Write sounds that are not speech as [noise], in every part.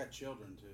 got children too.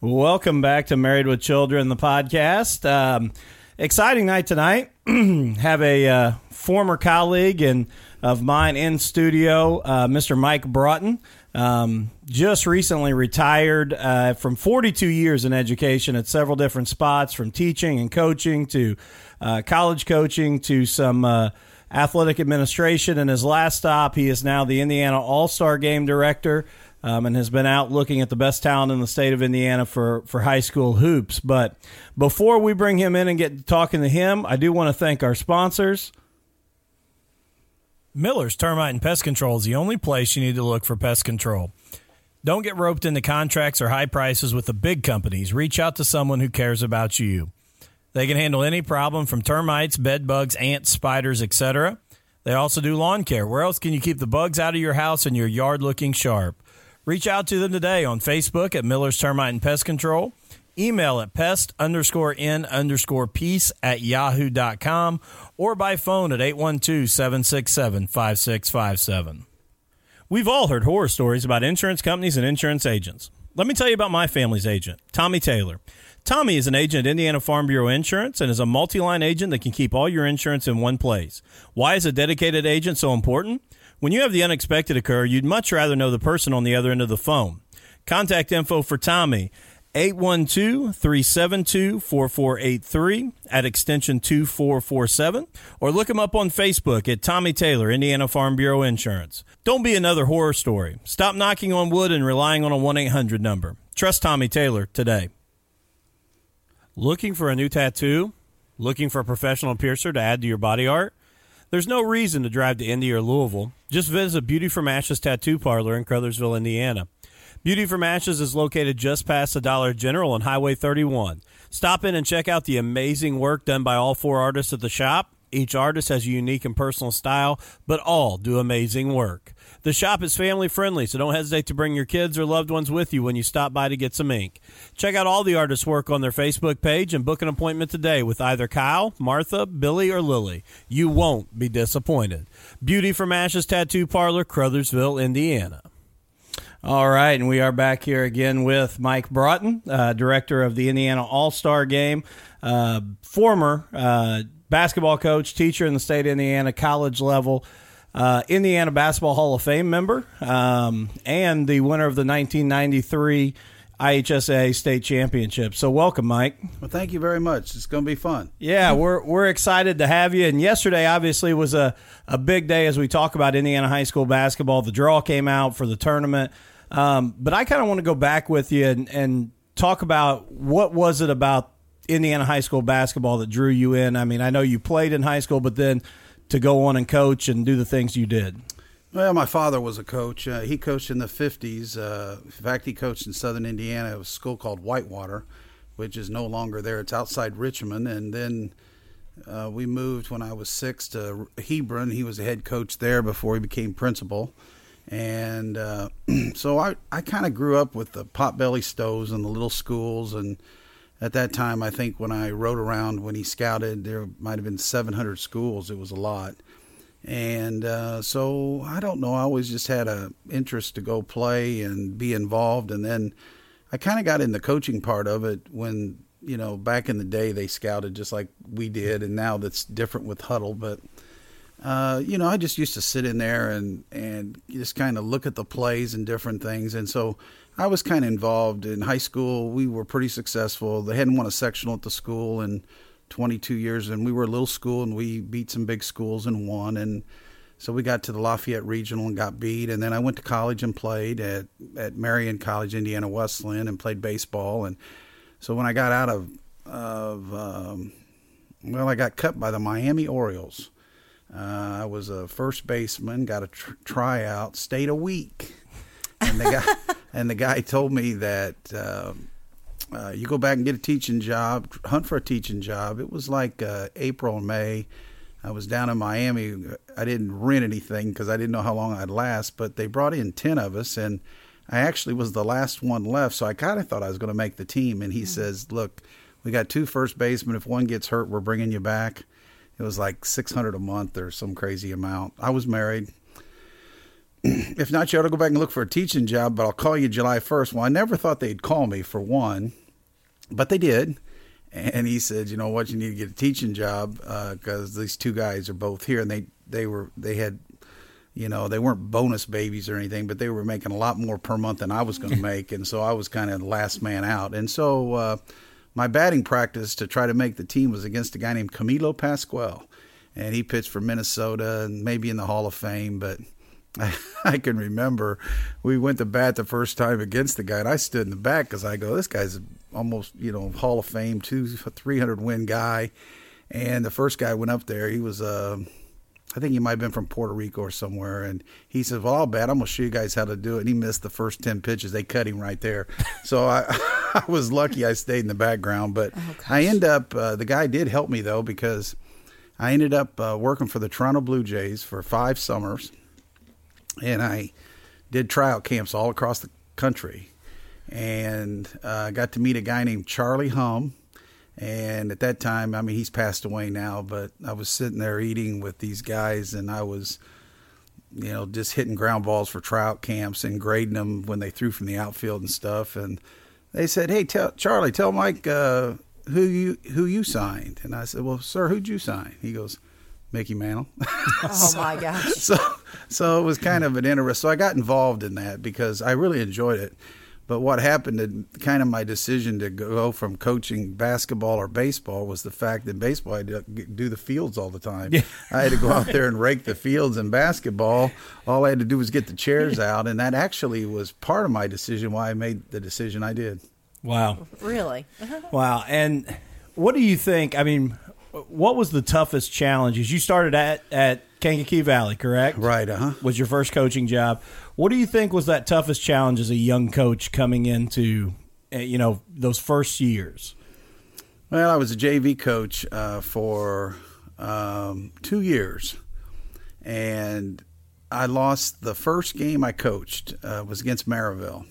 Welcome back to Married with Children, the podcast. Um, exciting night tonight. [clears throat] Have a uh, former colleague and of mine in studio, uh, Mr. Mike Broughton. Um, just recently retired uh, from 42 years in education at several different spots, from teaching and coaching to uh, college coaching to some uh, athletic administration. And his last stop, he is now the Indiana All Star Game Director um, and has been out looking at the best talent in the state of Indiana for, for high school hoops. But before we bring him in and get talking to him, I do want to thank our sponsors. Miller's Termite and Pest Control is the only place you need to look for pest control. Don't get roped into contracts or high prices with the big companies. Reach out to someone who cares about you. They can handle any problem from termites, bed bugs, ants, spiders, etc. They also do lawn care. Where else can you keep the bugs out of your house and your yard looking sharp? Reach out to them today on Facebook at Miller's Termite and Pest Control. Email at pest underscore n underscore peace at yahoo.com or by phone at 812 767 5657. We've all heard horror stories about insurance companies and insurance agents. Let me tell you about my family's agent, Tommy Taylor. Tommy is an agent at Indiana Farm Bureau Insurance and is a multi line agent that can keep all your insurance in one place. Why is a dedicated agent so important? When you have the unexpected occur, you'd much rather know the person on the other end of the phone. Contact info for Tommy 812-372-4483 at extension 2447 or look him up on Facebook at Tommy Taylor, Indiana Farm Bureau Insurance. Don't be another horror story. Stop knocking on wood and relying on a 1-800 number. Trust Tommy Taylor today. Looking for a new tattoo? Looking for a professional piercer to add to your body art? There's no reason to drive to Indy or Louisville. Just visit Beauty from Ashes Tattoo Parlor in Crothersville, Indiana. Beauty from Ashes is located just past the Dollar General on Highway 31. Stop in and check out the amazing work done by all four artists at the shop. Each artist has a unique and personal style, but all do amazing work. The shop is family friendly, so don't hesitate to bring your kids or loved ones with you when you stop by to get some ink. Check out all the artists' work on their Facebook page and book an appointment today with either Kyle, Martha, Billy, or Lily. You won't be disappointed. Beauty from Ashes Tattoo Parlor, Crothersville, Indiana. All right, and we are back here again with Mike Broughton, uh, director of the Indiana All Star Game, uh, former uh, basketball coach, teacher in the state of Indiana, college level, uh, Indiana Basketball Hall of Fame member, um, and the winner of the 1993 IHSA state championship. So, welcome, Mike. Well, thank you very much. It's going to be fun. Yeah, [laughs] we're we're excited to have you. And yesterday, obviously, was a a big day as we talk about Indiana high school basketball. The draw came out for the tournament. Um, but I kind of want to go back with you and, and talk about what was it about Indiana high school basketball that drew you in. I mean, I know you played in high school, but then to go on and coach and do the things you did. Well, my father was a coach. Uh, he coached in the 50s. Uh, in fact, he coached in southern Indiana. Was a school called Whitewater, which is no longer there. It's outside Richmond. And then uh, we moved when I was six to Hebron. He was the head coach there before he became principal. And uh, [clears throat] so I, I kind of grew up with the potbelly stoves and the little schools. And at that time, I think when I rode around when he scouted, there might have been 700 schools. It was a lot. And uh, so I don't know. I always just had a interest to go play and be involved. And then I kind of got in the coaching part of it when you know back in the day they scouted just like we did, and now that's different with Hudl, But uh, you know, I just used to sit in there and and just kind of look at the plays and different things. And so I was kind of involved in high school. We were pretty successful. They hadn't won a sectional at the school in 22 years, and we were a little school, and we beat some big schools and won. And so we got to the Lafayette Regional and got beat. And then I went to college and played at at Marian College, Indiana Wesleyan, and played baseball. And so when I got out of of um, well, I got cut by the Miami Orioles. Uh, I was a first baseman, got a tr- tryout, stayed a week, and the guy [laughs] and the guy told me that. Um, uh, you go back and get a teaching job, hunt for a teaching job. It was like uh, April, and May. I was down in Miami. I didn't rent anything because I didn't know how long I'd last, but they brought in 10 of us, and I actually was the last one left. So I kind of thought I was going to make the team. And he mm-hmm. says, Look, we got two first basemen. If one gets hurt, we're bringing you back. It was like 600 a month or some crazy amount. I was married. [clears throat] if not, you ought to go back and look for a teaching job, but I'll call you July 1st. Well, I never thought they'd call me for one, but they did. And he said, you know what, you need to get a teaching job because uh, these two guys are both here, and they they were they had, you know, they weren't bonus babies or anything, but they were making a lot more per month than I was going [laughs] to make, and so I was kind of the last man out. And so uh, my batting practice to try to make the team was against a guy named Camilo Pascual, and he pitched for Minnesota and maybe in the Hall of Fame, but. I, [laughs] I can remember we went to bat the first time against the guy, and I stood in the back because I go, "This guy's almost you know Hall of Fame, two three hundred win guy, and the first guy went up there. He was uh, I think he might have been from Puerto Rico or somewhere, and he says, "Well, I'll bet I'm gonna show you guys how to do it." And he missed the first ten pitches; they cut him right there. so I, [laughs] I was lucky I stayed in the background, but oh, I end up uh, the guy did help me though because I ended up uh, working for the Toronto Blue Jays for five summers, and I did tryout camps all across the country and uh, got to meet a guy named Charlie Hum. And at that time, I mean, he's passed away now, but I was sitting there eating with these guys, and I was, you know, just hitting ground balls for trout camps and grading them when they threw from the outfield and stuff. And they said, "Hey, tell Charlie, tell Mike uh, who you who you signed." And I said, "Well, sir, who'd you sign?" He goes, Mickey Mantle. [laughs] oh my gosh! So, so it was kind of an interest. So I got involved in that because I really enjoyed it. But what happened, to kind of my decision to go from coaching basketball or baseball was the fact that baseball I had to do the fields all the time. Yeah. [laughs] I had to go out there and [laughs] rake the fields. And basketball, all I had to do was get the chairs out, and that actually was part of my decision why I made the decision I did. Wow! Really? [laughs] wow! And what do you think? I mean, what was the toughest challenge? challenges? You started at at Kankakee Valley, correct? Right. Uh huh. Was your first coaching job? What do you think was that toughest challenge as a young coach coming into, eh, you know, those first years? Well, I was a JV coach uh, for um, two years, and I lost the first game I coached uh, was against Maryville,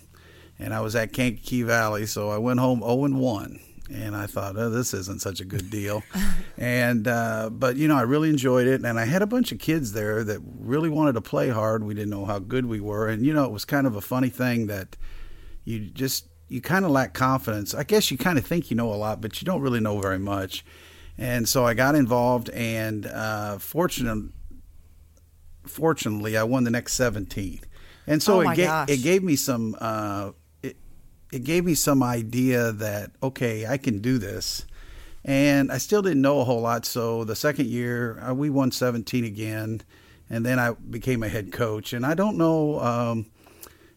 and I was at Kankakee Valley, so I went home zero oh and one and I thought, oh, this isn't such a good deal. [laughs] and uh, but you know, I really enjoyed it, and I had a bunch of kids there that really wanted to play hard. We didn't know how good we were, and you know, it was kind of a funny thing that you just you kind of lack confidence. I guess you kind of think you know a lot, but you don't really know very much. And so I got involved, and uh, fortunately, fortunately, I won the next seventeen. And so oh it, ga- it gave me some uh, it gave me some idea that okay, I can do this. And I still didn't know a whole lot. So the second year, uh, we won 17 again, and then I became a head coach. And I don't know um,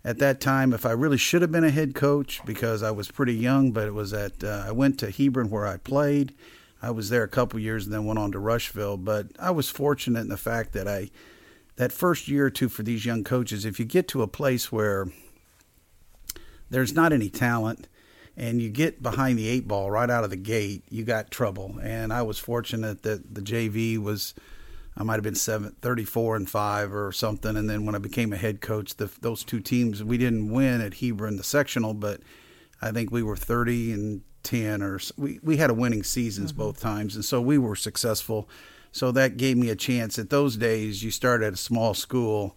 at that time if I really should have been a head coach because I was pretty young. But it was at uh, I went to Hebron where I played. I was there a couple years and then went on to Rushville. But I was fortunate in the fact that I that first year or two for these young coaches, if you get to a place where there's not any talent and you get behind the eight ball right out of the gate, you got trouble. And I was fortunate that the JV was, I might have been seven, 34 and five or something. And then when I became a head coach, the, those two teams, we didn't win at Hebron the sectional, but I think we were 30 and 10 or we, we had a winning seasons mm-hmm. both times. And so we were successful. So that gave me a chance. At those days, you start at a small school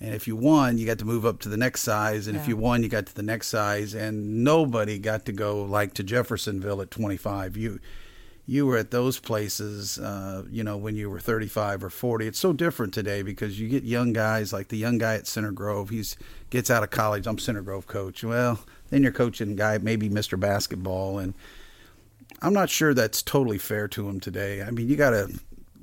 and if you won, you got to move up to the next size. And yeah. if you won, you got to the next size. And nobody got to go like to Jeffersonville at 25. You you were at those places, uh, you know, when you were 35 or 40. It's so different today because you get young guys like the young guy at Center Grove. He's gets out of college. I'm Center Grove coach. Well, then you're coaching guy maybe Mr. Basketball, and I'm not sure that's totally fair to him today. I mean, you got to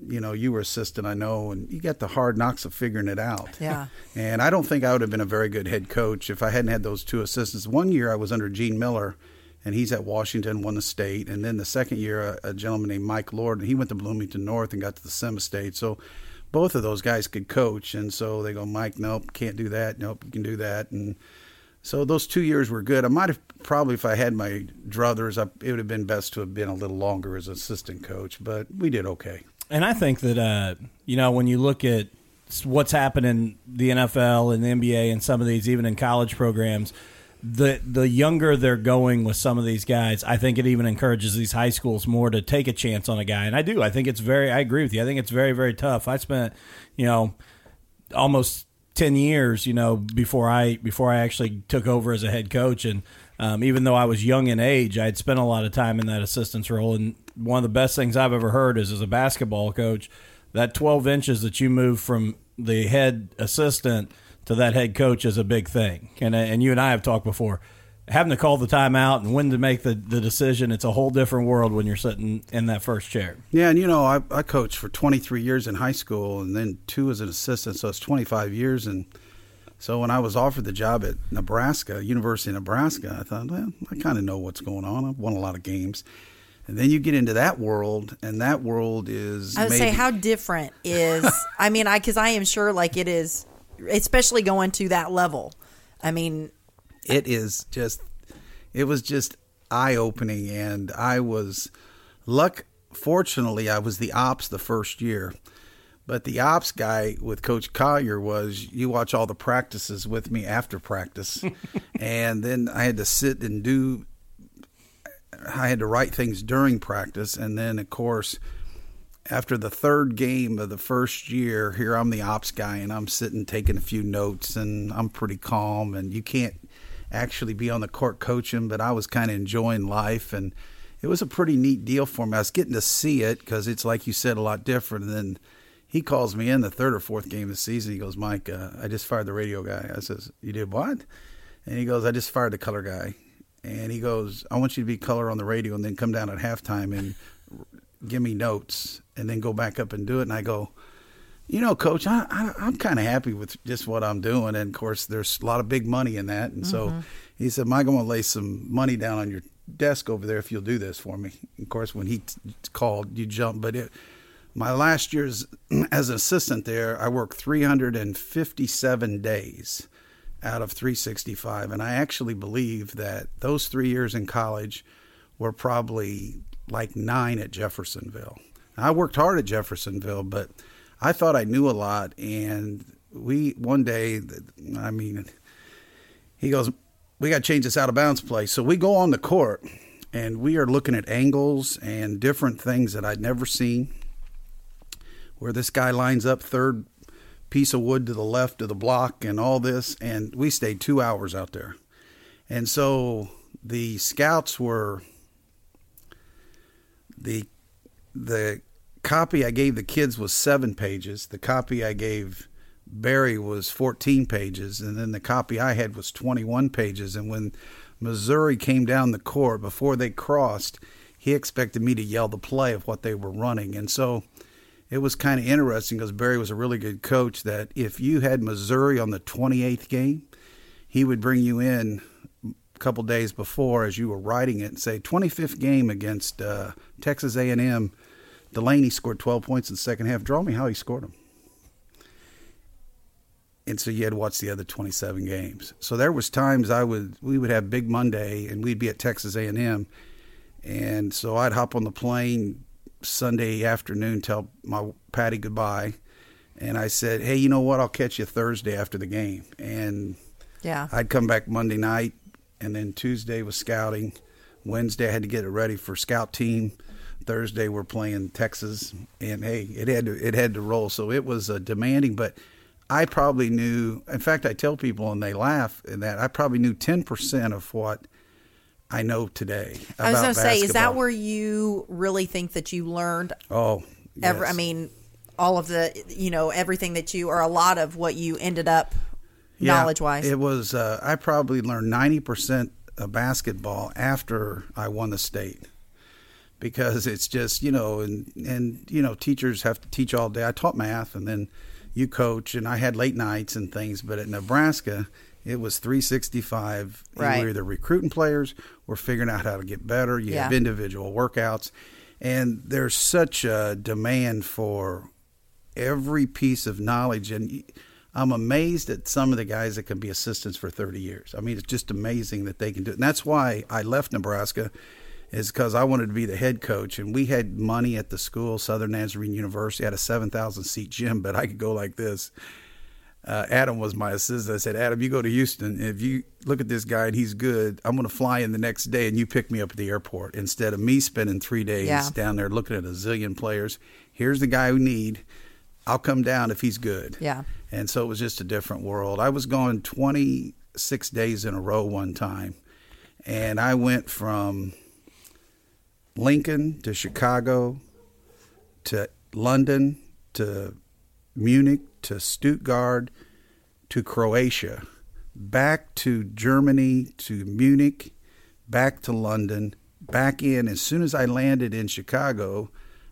you know, you were assistant, I know, and you got the hard knocks of figuring it out. Yeah. [laughs] And I don't think I would have been a very good head coach if I hadn't had those two assistants. One year I was under Gene Miller, and he's at Washington, won the state. And then the second year, a, a gentleman named Mike Lord, and he went to Bloomington North and got to the semi-state. So both of those guys could coach. And so they go, Mike, nope, can't do that. Nope, you can do that. And so those two years were good. I might have probably, if I had my druthers, I, it would have been best to have been a little longer as assistant coach, but we did okay. And I think that uh, you know when you look at what's happened in the NFL and the NBA and some of these even in college programs, the the younger they're going with some of these guys, I think it even encourages these high schools more to take a chance on a guy. And I do. I think it's very. I agree with you. I think it's very very tough. I spent you know almost ten years you know before I before I actually took over as a head coach and. Um, even though I was young in age, I'd spent a lot of time in that assistant's role. And one of the best things I've ever heard is as a basketball coach, that 12 inches that you move from the head assistant to that head coach is a big thing. And, uh, and you and I have talked before. Having to call the timeout and when to make the, the decision, it's a whole different world when you're sitting in that first chair. Yeah, and you know, I, I coached for 23 years in high school and then two as an assistant, so it's 25 years. And so when I was offered the job at Nebraska, University of Nebraska, I thought, well, I kind of know what's going on. I've won a lot of games. And then you get into that world, and that world is. I would maybe, say, how different is? [laughs] I mean, I because I am sure, like it is, especially going to that level. I mean, it is just. It was just eye opening, and I was luck. Fortunately, I was the ops the first year, but the ops guy with Coach Collier was you watch all the practices with me after practice, [laughs] and then I had to sit and do I had to write things during practice, and then of course, after the third game of the first year, here I'm the ops guy, and I'm sitting taking a few notes, and I'm pretty calm, and you can't actually be on the court coaching, but I was kind of enjoying life, and it was a pretty neat deal for me. I was getting to see it because it's like you said, a lot different. And then he calls me in the third or fourth game of the season. He goes, Mike, uh, I just fired the radio guy. I says, You did what? And he goes, I just fired the color guy and he goes, "I want you to be color on the radio, and then come down at halftime and give me notes, and then go back up and do it." And I go, "You know, Coach, I, I, am kind of happy with just what I'm doing, and of course, there's a lot of big money in that." And mm-hmm. so he said, "Mike, I'm going to lay some money down on your desk over there if you'll do this for me." Of course, when he t- called, you jumped, but it. My last year's [clears throat] as an assistant there, I worked 357 days out of 365. And I actually believe that those three years in college were probably like nine at Jeffersonville. I worked hard at Jeffersonville, but I thought I knew a lot. And we, one day, I mean, he goes, We got to change this out of bounds play. So we go on the court and we are looking at angles and different things that I'd never seen. Where this guy lines up third piece of wood to the left of the block and all this. And we stayed two hours out there. And so the scouts were the the copy I gave the kids was seven pages. The copy I gave Barry was 14 pages, and then the copy I had was 21 pages. And when Missouri came down the court before they crossed, he expected me to yell the play of what they were running. And so it was kind of interesting because Barry was a really good coach. That if you had Missouri on the 28th game, he would bring you in a couple days before as you were writing it and say 25th game against uh, Texas A&M. Delaney scored 12 points in the second half. Draw me how he scored them. And so you had to watch the other 27 games. So there was times I would we would have Big Monday and we'd be at Texas A&M, and so I'd hop on the plane Sunday afternoon, tell my Patty goodbye, and I said, "Hey, you know what? I'll catch you Thursday after the game." And yeah, I'd come back Monday night, and then Tuesday was scouting. Wednesday I had to get it ready for scout team. Thursday we're playing Texas, and hey, it had to it had to roll. So it was uh, demanding, but I probably knew. In fact, I tell people, and they laugh, and that I probably knew ten percent of what I know today. I was going to say, is that where you really think that you learned? Oh, yes. every, I mean, all of the, you know, everything that you, or a lot of what you ended up yeah, knowledge wise. It was, uh, I probably learned 90% of basketball after I won the state because it's just, you know, and, and, you know, teachers have to teach all day. I taught math and then you coach and I had late nights and things, but at Nebraska, it was 365. Right. You were either recruiting players or figuring out how to get better. You yeah. have individual workouts. And there's such a demand for every piece of knowledge. And I'm amazed at some of the guys that can be assistants for 30 years. I mean, it's just amazing that they can do it. And that's why I left Nebraska is because I wanted to be the head coach, and we had money at the school, Southern Nazarene University, had a seven thousand seat gym, but I could go like this. Uh, Adam was my assistant. I said, Adam, you go to Houston. If you look at this guy and he's good, I'm going to fly in the next day and you pick me up at the airport instead of me spending three days Yeah. down there looking at a zillion players. Here's the guy we need. I'll come down if he's good. Yeah. And so it was just a different world. I was gone 26 days in a row one time. And I went from Lincoln to Chicago to London to Munich to Stuttgart to Croatia, back to Germany to Munich, back to London, back in. As soon as I landed in Chicago,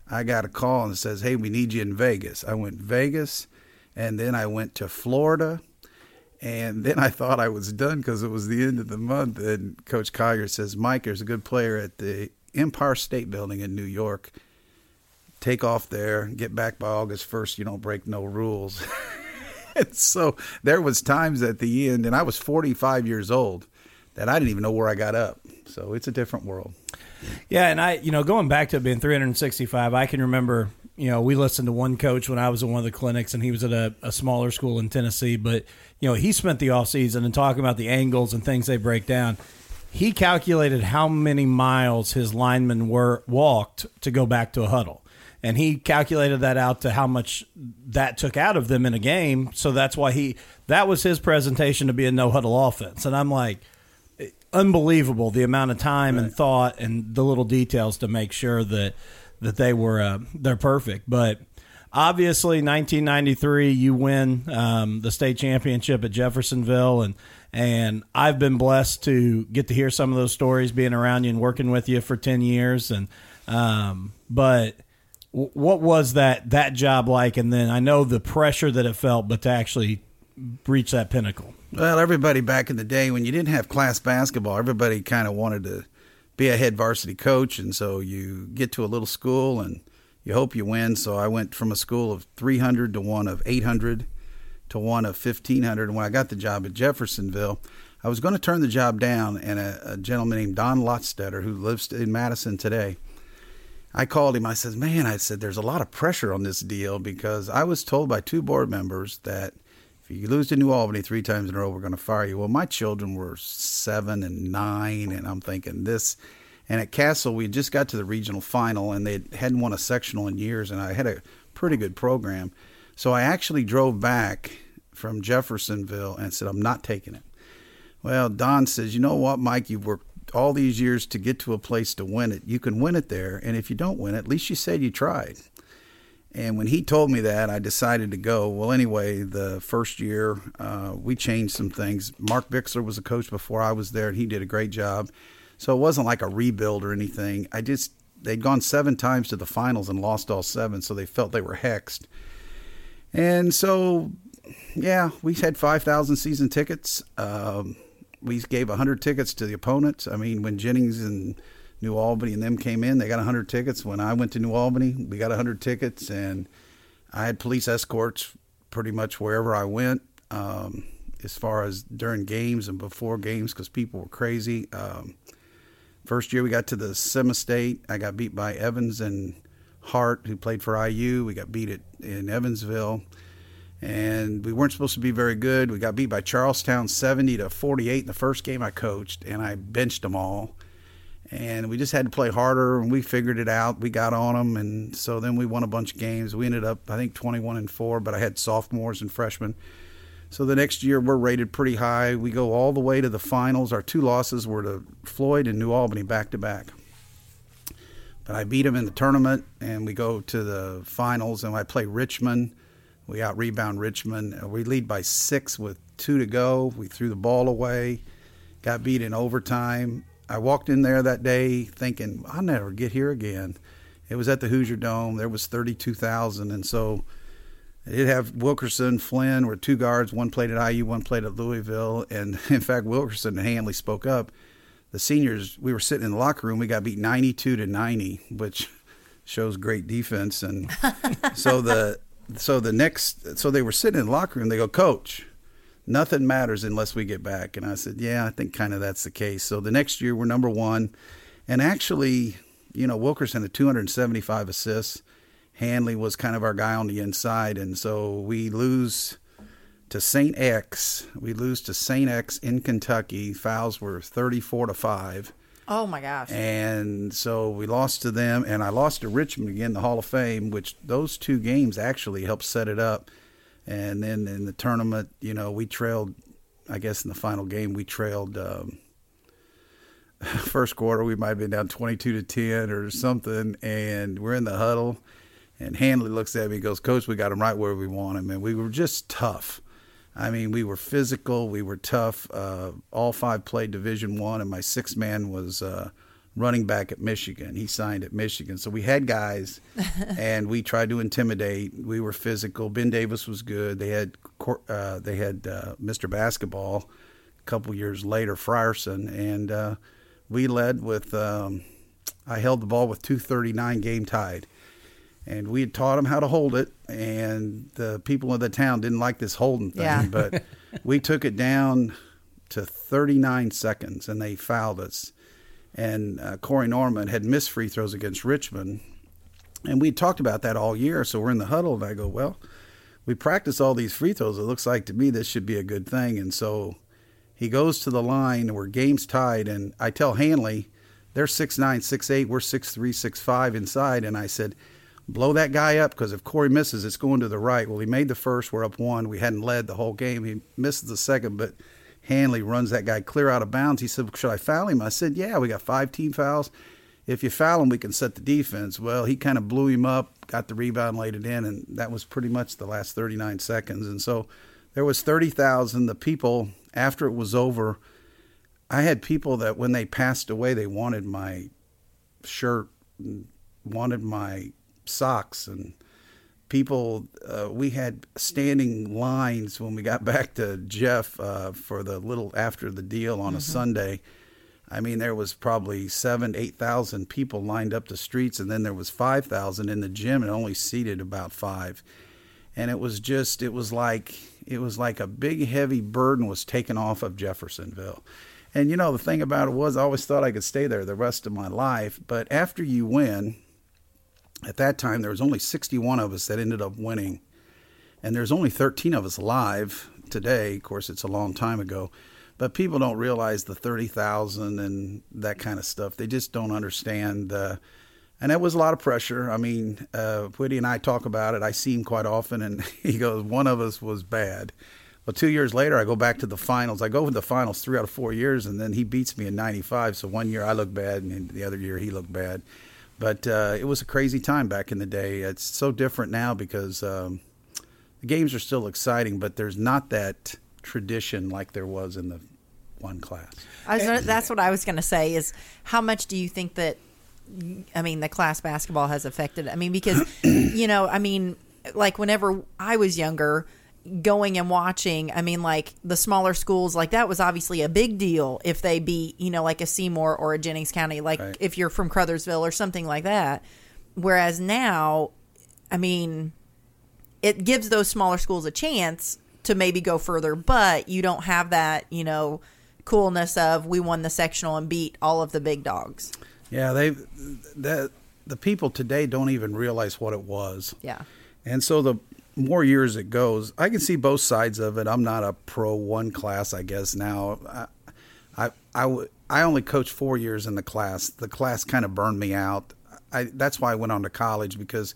I got a call and says, "Hey, we need you in Vegas." I went Vegas, and then I went to Florida, and then I thought I was done because it was the end of the month. And Coach Collier says, "Mike, there's a good player at the Empire State Building in New York." Take off there, get back by August 1st, you don't break no rules. [laughs] and so there was times at the end and I was 45 years old that I didn't even know where I got up. So it's a different world. Yeah, and I, you know, going back to being 365, I can remember, you know, we listened to one coach when I was in one of the clinics, and he was at a, a smaller school in Tennessee. But you know, he spent the off season and talking about the angles and things they break down. He calculated how many miles his linemen were walked to go back to a huddle, and he calculated that out to how much that took out of them in a game. So that's why he that was his presentation to be a no huddle offense. And I'm like unbelievable the amount of time and thought and the little details to make sure that that they were uh, they're perfect. But obviously, 1993, you win um, the state championship at Jeffersonville, and and I've been blessed to get to hear some of those stories, being around you and working with you for 10 years. And um, but what was that that job like? And then I know the pressure that it felt, but to actually reach that pinnacle. Well, everybody back in the day when you didn't have class basketball, everybody kind of wanted to be a head varsity coach. And so you get to a little school and you hope you win. So I went from a school of 300 to one of 800 to one of 1500. And when I got the job at Jeffersonville, I was going to turn the job down. And a, a gentleman named Don Lotstetter, who lives in Madison today, I called him. I said, Man, I said, there's a lot of pressure on this deal because I was told by two board members that if you lose to New Albany three times in a row, we're going to fire you. Well, my children were seven and nine, and I'm thinking this. And at Castle, we just got to the regional final, and they hadn't won a sectional in years, and I had a pretty good program. So I actually drove back from Jeffersonville and said, I'm not taking it. Well, Don says, You know what, Mike? You've worked all these years to get to a place to win it. You can win it there, and if you don't win it, at least you said you tried. And when he told me that, I decided to go. Well, anyway, the first year uh, we changed some things. Mark Bixler was a coach before I was there, and he did a great job. So it wasn't like a rebuild or anything. I just they'd gone seven times to the finals and lost all seven, so they felt they were hexed. And so, yeah, we had five thousand season tickets. Um, we gave hundred tickets to the opponents. I mean, when Jennings and New Albany and them came in, they got 100 tickets. When I went to New Albany, we got 100 tickets, and I had police escorts pretty much wherever I went, um, as far as during games and before games, because people were crazy. Um, first year we got to the semi-state, I got beat by Evans and Hart, who played for IU. We got beat at, in Evansville, and we weren't supposed to be very good. We got beat by Charlestown 70 to 48 in the first game I coached, and I benched them all. And we just had to play harder and we figured it out. We got on them and so then we won a bunch of games. We ended up i think 21 and 4 but i had sophomores and freshmen. So the next year we're rated pretty high. We go all the way to the finals. Our two losses were to floyd and new albany back to back but i beat them in the tournament and we go to the finals and i play richmond we out rebound richmond uh, we lead by six with two to go we threw the ball away got beat in overtime I walked in there that day thinking I'll never get here again. It was at the Hoosier Dome. There was thirty two thousand, and so it have Wilkerson, Flynn were two guards. One played at IU, one played at Louisville, and [laughs] in fact Wilkerson and Hanley spoke up. The seniors, we were sitting in the locker room. We got beat ninety two to ninety, which [laughs] shows great defense. And [laughs] so the so the next so they were sitting in the locker room. They go, Coach, nothing matters unless we get back. And I said, yeah, I think kind of that's the case. So the next year we're number one, And actually, you know, Wilkerson had 275 assists. Hanley was kind of our guy on the inside, and so we lose to St. X. We lose to St. X in Kentucky. Fouls were 34 to five. Oh my gosh! And so we lost to them, and I lost to Richmond again, the Hall of Fame. Which those two games actually helped set it up. And then in the tournament, you know, we trailed. I guess in the final game, we trailed. Um, [laughs] first quarter, we might have been down twenty-two to ten or something, and we're in the huddle. And Hanley looks at me, and goes, "Coach, we got him right where we want him." And we were just tough. I mean, we were physical, we were tough. Uh, all five played Division One, and my sixth man was uh, running back at Michigan. He signed at Michigan, so we had guys, [laughs] and we tried to intimidate. We were physical. Ben Davis was good. They had uh, they had uh, Mr. Basketball a couple years later, Frierson, and uh, we led with. Um, I held the ball with 2:39 game tied and we had taught them how to hold it and the people of the town didn't like this holding thing Yeah. but [laughs] we took it down to 39 seconds and they fouled us. And uh, corey norman had missed free throws against richmond and we talked about that all year so we're in the huddle and i go well we practice all these free throws. It looks like to me this should be a good thing. And so he goes to the line we're games tied and i tell hanley they're 6'9 6'8 we're 6'3 6'5 inside. And i said blow that guy up because if Corey misses, it's going to the right. Well, he made the first. We're up one. We hadn't led the whole game. He misses the second, but Hanley runs that guy clear out of bounds. He said, Should I foul him? I said, Yeah, we got five team fouls. If you foul him, we can set the defense. Well, he kind of blew him up, got the rebound, laid it in, and that was pretty much the last 39 seconds. And so there was 30,000. The people, after it was over, I had people that when they passed away, they wanted my shirt, wanted my socks and people uh, we had standing lines when we got [laughs] back to jeff uh, for the little after the deal on a sunday. I mean there was probably seven eight thousand people lined up the streets and then there was five thousand in the gym and only seated about five. And it was just it was like it was like a big heavy burden was taken off of jeffersonville. And you know the thing about it was i always thought i could stay there the rest of my life but after you win at that time there was only 61 of us that ended up winning. And there's only 13 of us alive today. Of course it's a long time ago. But people don't realize the 30,000 and that kind of stuff. They just don't understand and that was a lot of pressure. I mean uh, Witty and i talk about it. I see him quite often and [laughs] he goes one of us was bad. Well two years later i go back to the finals. I go to the finals three out of four years and then he beats me in 95 so one year i look bad and the other year he looked bad but uh, it was a crazy time back in the day. It's so different now because um, the games are still exciting, but there's not that tradition like there was in the one class. That's what I was going to say. Is how much do you think that? I mean, the class basketball has affected. I mean, because you know, I mean, like whenever I was younger, going and watching. I mean, like the smaller schools, like that was obviously a big deal if they beat, you know, like a Seymour or a Jennings County. Like Right. if you're from Crothersville or something like that. Whereas now, I mean, it gives those smaller schools a chance to maybe go further, but you don't have that, you know, coolness of we won the sectional and beat all of the big dogs. Yeah, they that the people today don't even realize what it was. Yeah. And so the more years it goes, I can see both sides of it. I'm not a pro one class, I guess now. I I I, w- I only coached four years in the class. The class kind of burned me out. I that's why I went on to college because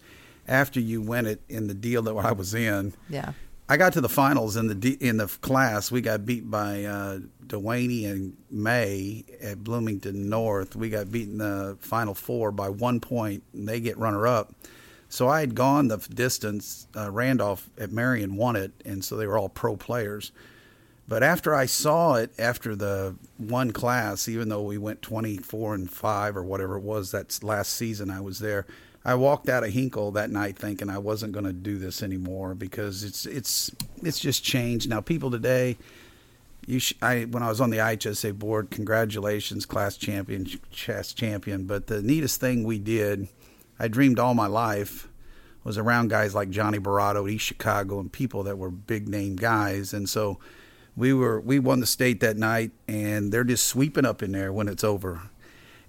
after you win it in the deal that I was in, Yeah. I got to the finals in the D, in the class. We got beat by uh, Duany and May at Bloomington North. We got beaten the final four by one point, and they get runner up. So I had gone the distance. Uh, Randolph at Marion won it, and so they were all pro players. But after I saw it, after the one class, even though we went 24 and 5 or whatever it was that last season I was there, I walked out of Hinkle that night thinking I wasn't going to do this anymore because it's it's it's just changed. Now people today you sh- I when I was on the IHSA board, congratulations class champion, chess champion, but the neatest thing we did, I dreamed all my life was around guys like Johnny Baratto at East Chicago and people that were big name guys and so we were we won the state that night and they're just sweeping up in there when it's over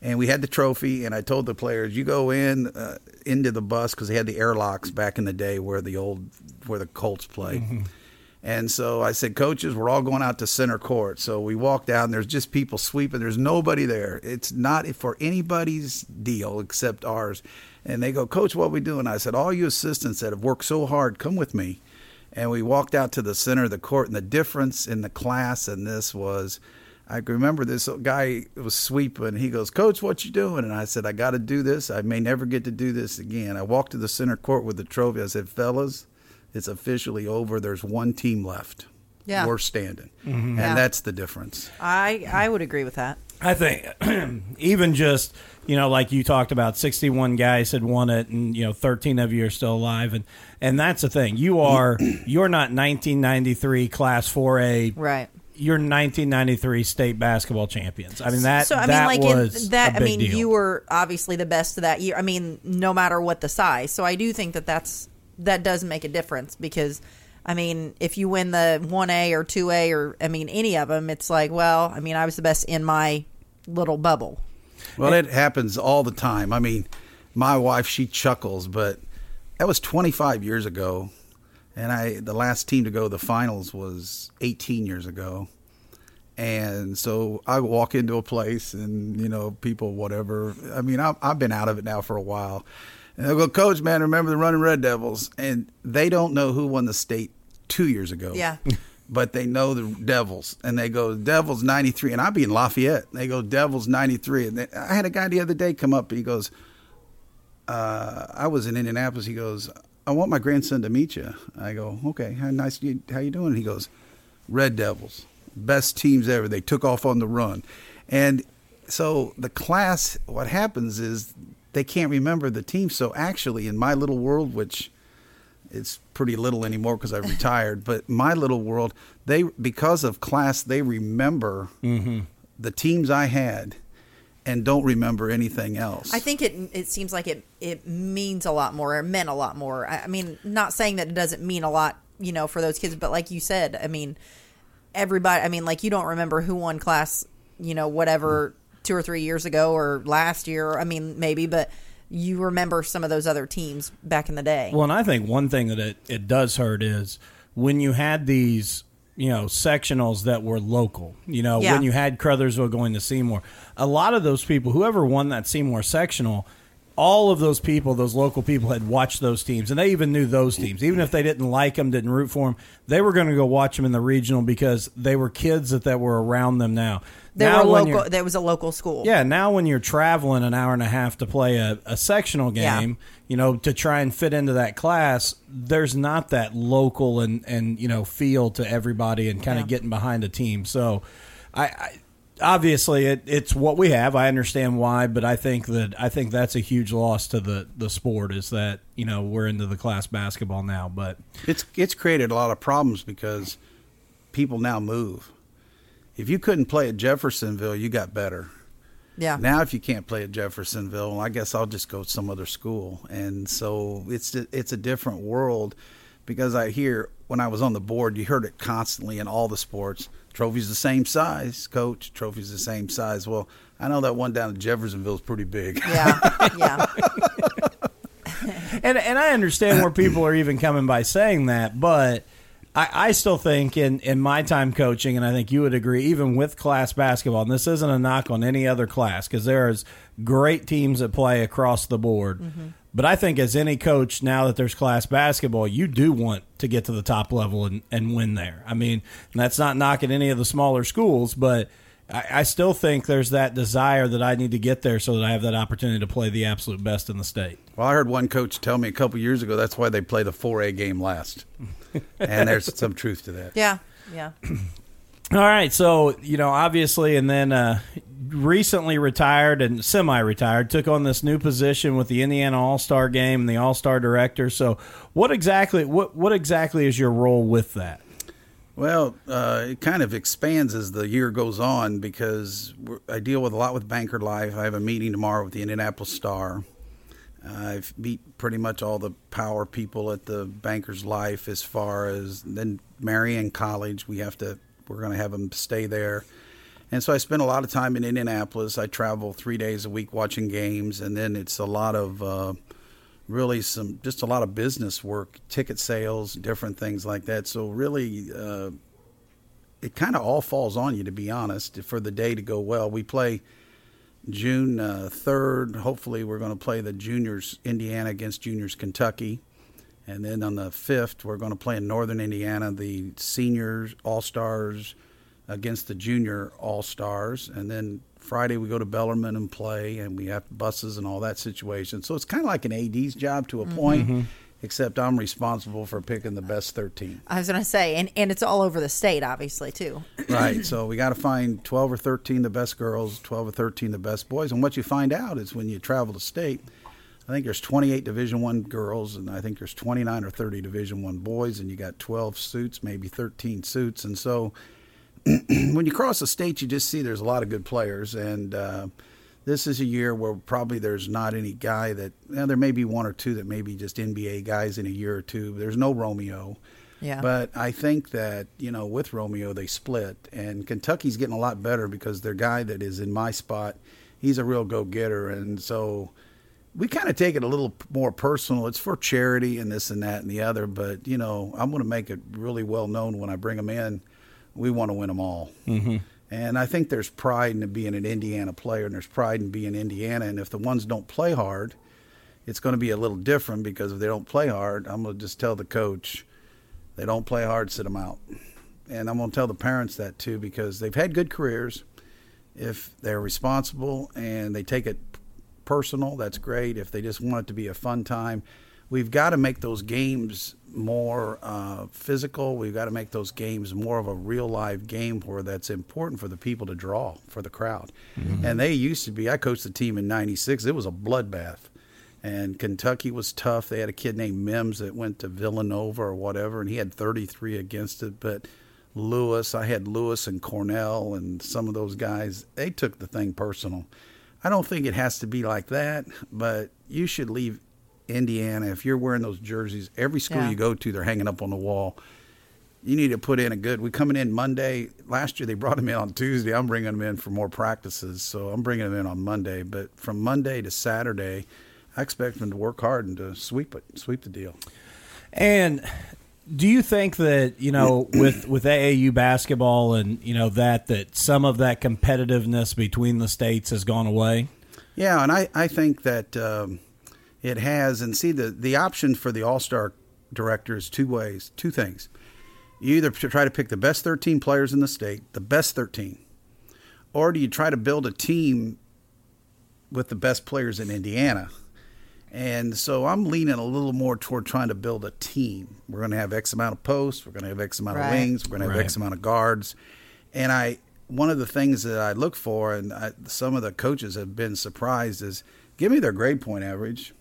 and we had the trophy. And I told the players, "You go in uh, into the bus because they had the airlocks back in the day where the old where the Colts played." And so I said, coaches, we're all going out to center court. So we walked out, and there's just people sweeping. There's nobody there. It's not for anybody's deal except ours. And they go, Coach, what we doing? I said, all you assistants that have worked so hard, come with me. And we walked out to the center of the court, and the difference in the class and this was, I remember this guy was sweeping. He goes, Coach, what you doing? And I said, I got to do this. I may never get to do this again. I walked to the center court with the trophy. I said, fellas, it's officially over. There's one team left. Yeah. We're standing. Mm-hmm. And Yeah. that's the difference. I I would agree with that. I think [clears throat] even just you know, like you talked about, sixty-one guys had won it, and you know, thirteen of you are still alive, and and that's the thing. You are you're not nineteen ninety-three Class Four A. Right. You're 1993 state basketball champions. I mean that so I that mean, like was in, that. I mean, deal. you were obviously the best of that year. I mean, no matter what the size. So I do think that that's that does make a difference because, I mean, if you win the one A or two A or I mean any of them, it's like, well, I mean, I was the best in my little bubble. Well, it happens all the time. I mean, my wife, she chuckles, but that was 25 years ago. And I, the last team to go to the finals was 18 years ago. And so I walk into a place and, you know, people, whatever. I mean, I've, I've been out of it now for a while. And they'll go, Coach, man, remember the running Red Devils? And they don't know who won the state two years ago. Yeah. [laughs] but they know the Devils, and they go Devils ninety three, and I'll be in Lafayette. And they go Devils ninety three, and they, I had a guy the other day come up. He goes, uh, "I was in Indianapolis." He goes, "I want my grandson to meet you." I go, "Okay, how nice? You, how you doing?" He goes, "Red Devils, best teams ever. They took off on the run," and so the class. What happens is they can't remember the team. So actually, in my little world, which it's pretty little anymore because I [laughs] retired. But my little world, they because of class, they remember mm-hmm. the teams I had, and don't remember anything else. I think it it seems like it it means a lot more. It meant a lot more. I, I mean, not saying that it doesn't mean a lot, you know, for those kids, but like you said, I mean, everybody. I mean, like you don't remember who won class, you know, whatever mm. Two or three years ago or last year. I mean, maybe, but you remember some of those other teams back in the day. Well, and I think one thing that it, it does hurt is when you had these, you know, sectionals that were local. You know, Yeah. when you had Crothersville going to Seymour, a lot of those people, whoever won that Seymour sectional, all of those people, those local people, had watched those teams, and they even knew those teams, even if they didn't like them, didn't root for them. They were going to go watch them in the regional because they were kids that, that were around them. Now, They now were local. There was a local school. yeah, now when you're traveling an hour and a half to play a, a sectional Yeah. game, you know, to try and fit into that class, there's not that local and, and you know feel to everybody and kind Yeah. of getting behind a team. So, I, I obviously it, it's what we have. I understand why, but I think that I think that's a huge loss to the the sport is that you know we're into the class basketball now, but it's it's created a lot of problems because people now move. If you couldn't play at Jeffersonville, you got better. Yeah. Now, if you can't play at Jeffersonville, well, I guess I'll just go to some other school. And so it's it's a different world because I hear when I was on the board, you heard it constantly in all the sports. Trophy's the same size, coach. Trophy's the same size. Well, I know that one down in Jeffersonville is pretty big. Yeah. Yeah. [laughs] and and I understand where people are even coming by saying that, but I, I still think in in my time coaching, and I think you would agree, even with class basketball, and this isn't a knock on any other class because there is great teams that play across the board. Mm-hmm. But I think as any coach, now that there's class basketball, you do want to get to the top level and, and win there. I mean, and that's not knocking any of the smaller schools, but I, I still think there's that desire that I need to get there so that I have that opportunity to play the absolute best in the state. Well, I heard one coach tell me a couple years ago that's why they play the 4A game last. and there's some truth to that. Yeah. Yeah. All right, so you know, obviously, and then uh, recently retired and semi-retired, took on this new position with the Indiana All Star Game and the All Star Director. So, what exactly what what exactly is your role with that? Well, uh, it kind of expands as the year goes on because I deal with a lot with Banker Life. I have a meeting tomorrow with the Indianapolis Star. I've meet pretty much all the power people at the Banker's Life as far as then Marian College. We have to we're going to have them stay there, And so I spend a lot of time in Indianapolis. I travel three days a week watching games, and then it's a lot of uh, really some just a lot of business work, ticket sales, different things like that. So really, uh, it kind of all falls on you, to be honest, for the day to go well. We play June uh, 3rd. Hopefully, we're going to play the juniors Indiana against juniors Kentucky. And then on the 5th, we're going to play in Northern Indiana the seniors All Stars against the junior All Stars. And then Friday, we go to Bellarmine and play, and we have buses and all that situation. So it's kind of like an AD's job to a point. Mm-hmm except I'm responsible for picking the best 13. I was going to say, and, and it's all over the state, obviously, too. [clears throat] right. So we got to find 12 or 13 the best girls, 12 or 13 the best boys. And what you find out is when you travel the state, I think there's 28 Division One girls, and I think there's 29 or 30 Division One boys, and you got 12 suits, maybe 13 suits. And so [clears throat] when you cross the state, you just see there's a lot of good players, and uh, this is a year where probably there's not any guy that well, there may be one or two that may be just NBA guys in a year or two. There's no Romeo. Yeah. But I think that, you know, with Romeo they split and Kentucky's getting a lot better because their guy that is in my spot, he's a real go-getter and so we kind of take it a little more personal. It's for charity and this and that and the other, but you know, I'm going to make it really well known when I bring them in. We want to win them all. hmm and I think there's pride in being an Indiana player, and there's pride in being Indiana. And if the ones don't play hard, it's going to be a little different because if they don't play hard, I'm going to just tell the coach, they don't play hard, sit them out. And I'm going to tell the parents that too because they've had good careers. If they're responsible and they take it personal, that's great. If they just want it to be a fun time, we've got to make those games more uh, physical. We've got to make those games more of a real live game where that's important for the people to draw for the crowd. Mm-hmm. And they used to be. I coached the team in '96. It was a bloodbath, and Kentucky was tough. They had a kid named Mims that went to Villanova or whatever, and he had 33 against it. But Lewis, I had Lewis and Cornell and some of those guys. They took the thing personal. I don't think it has to be like that, but you should leave Indiana, if you're wearing those jerseys, every school yeah. you go to, they're hanging up on the wall. You need to put in a good. We coming in Monday. Last year they brought them in on Tuesday. I'm bringing them in for more practices, so I'm bringing them in on Monday. But from Monday to Saturday, I expect them to work hard and to sweep it, sweep the deal. And do you think that you know with with AAU basketball and you know that that some of that competitiveness between the states has gone away? Yeah, and I I think that. Um, it has, and see the the option for the All Star director is two ways, two things. You either try to pick the best 13 players in the state, the best 13, or do you try to build a team with the best players in Indiana? And so I'm leaning a little more toward trying to build a team. We're going to have X amount of posts, we're going to have X amount right. of wings, we're going to have right. X amount of guards. And I, one of the things that I look for, and I, some of the coaches have been surprised, is give me their grade point average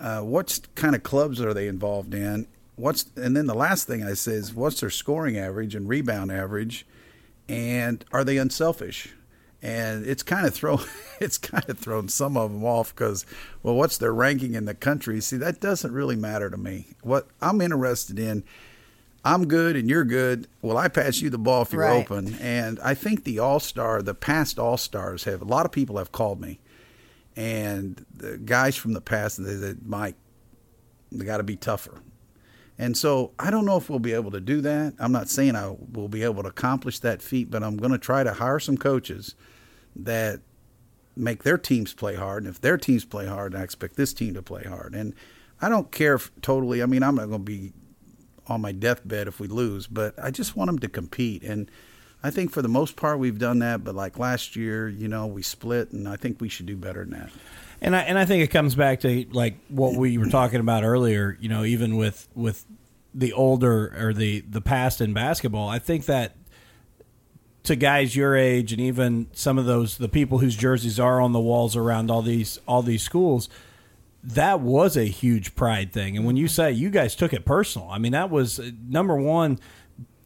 uh, what kind of clubs are they involved in? What's and then the last thing I say is what's their scoring average and rebound average, and are they unselfish? And it's kind of thrown [laughs] it's kind of thrown some of them off because well, what's their ranking in the country? See, that doesn't really matter to me. What I'm interested in. I'm good and you're good. Well, I pass you the ball if you're right. open. And I think the All Star, the past All Stars have a lot of people have called me and the guys from the past they said, Mike, they got to be tougher. And so I don't know if we'll be able to do that. I'm not saying I will be able to accomplish that feat, but I'm going to try to hire some coaches that make their teams play hard. And if their teams play hard, I expect this team to play hard. And I don't care if totally. I mean, I'm not going to be on my deathbed if we lose, but I just want them to compete. And I think for the most part we've done that, but like last year, you know, we split, and I think we should do better than that. And I and I think it comes back to like what we were talking about earlier. You know, even with with the older or the the past in basketball, I think that to guys your age and even some of those the people whose jerseys are on the walls around all these all these schools that was a huge pride thing and when you mm-hmm. say you guys took it personal i mean that was uh, number one